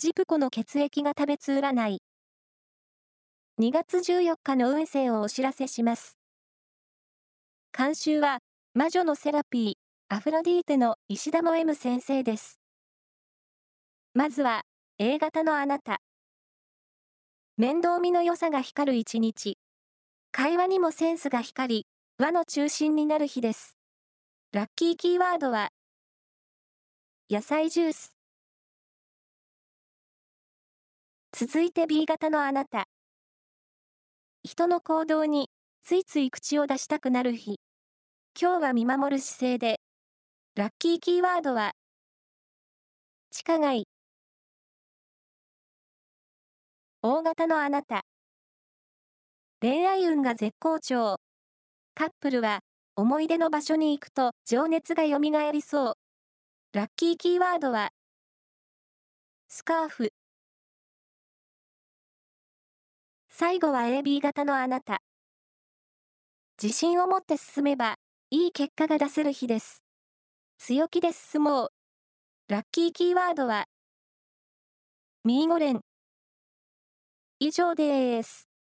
ジプコの血液が食べつ占い。2月14日の運勢をお知らせします。監修は、魔女のセラピー、アフロディーテの石田も M 先生です。まずは、A 型のあなた。面倒見の良さが光る一日。会話にもセンスが光り、輪の中心になる日です。ラッキーキーワードは、野菜ジュース。続いて B 型のあなた。人の行動についつい口を出したくなる日。今日は見守る姿勢で。ラッキーキーワードは、地下街。大型のあなた。恋愛運が絶好調。カップルは思い出の場所に行くと情熱が蘇りそう。ラッキーキーワードは、スカーフ。最後は AB 型のあなた。自信を持って進めば、いい結果が出せる日です。強気で進もう。ラッキーキーワードは、ミーゴレン。以上です。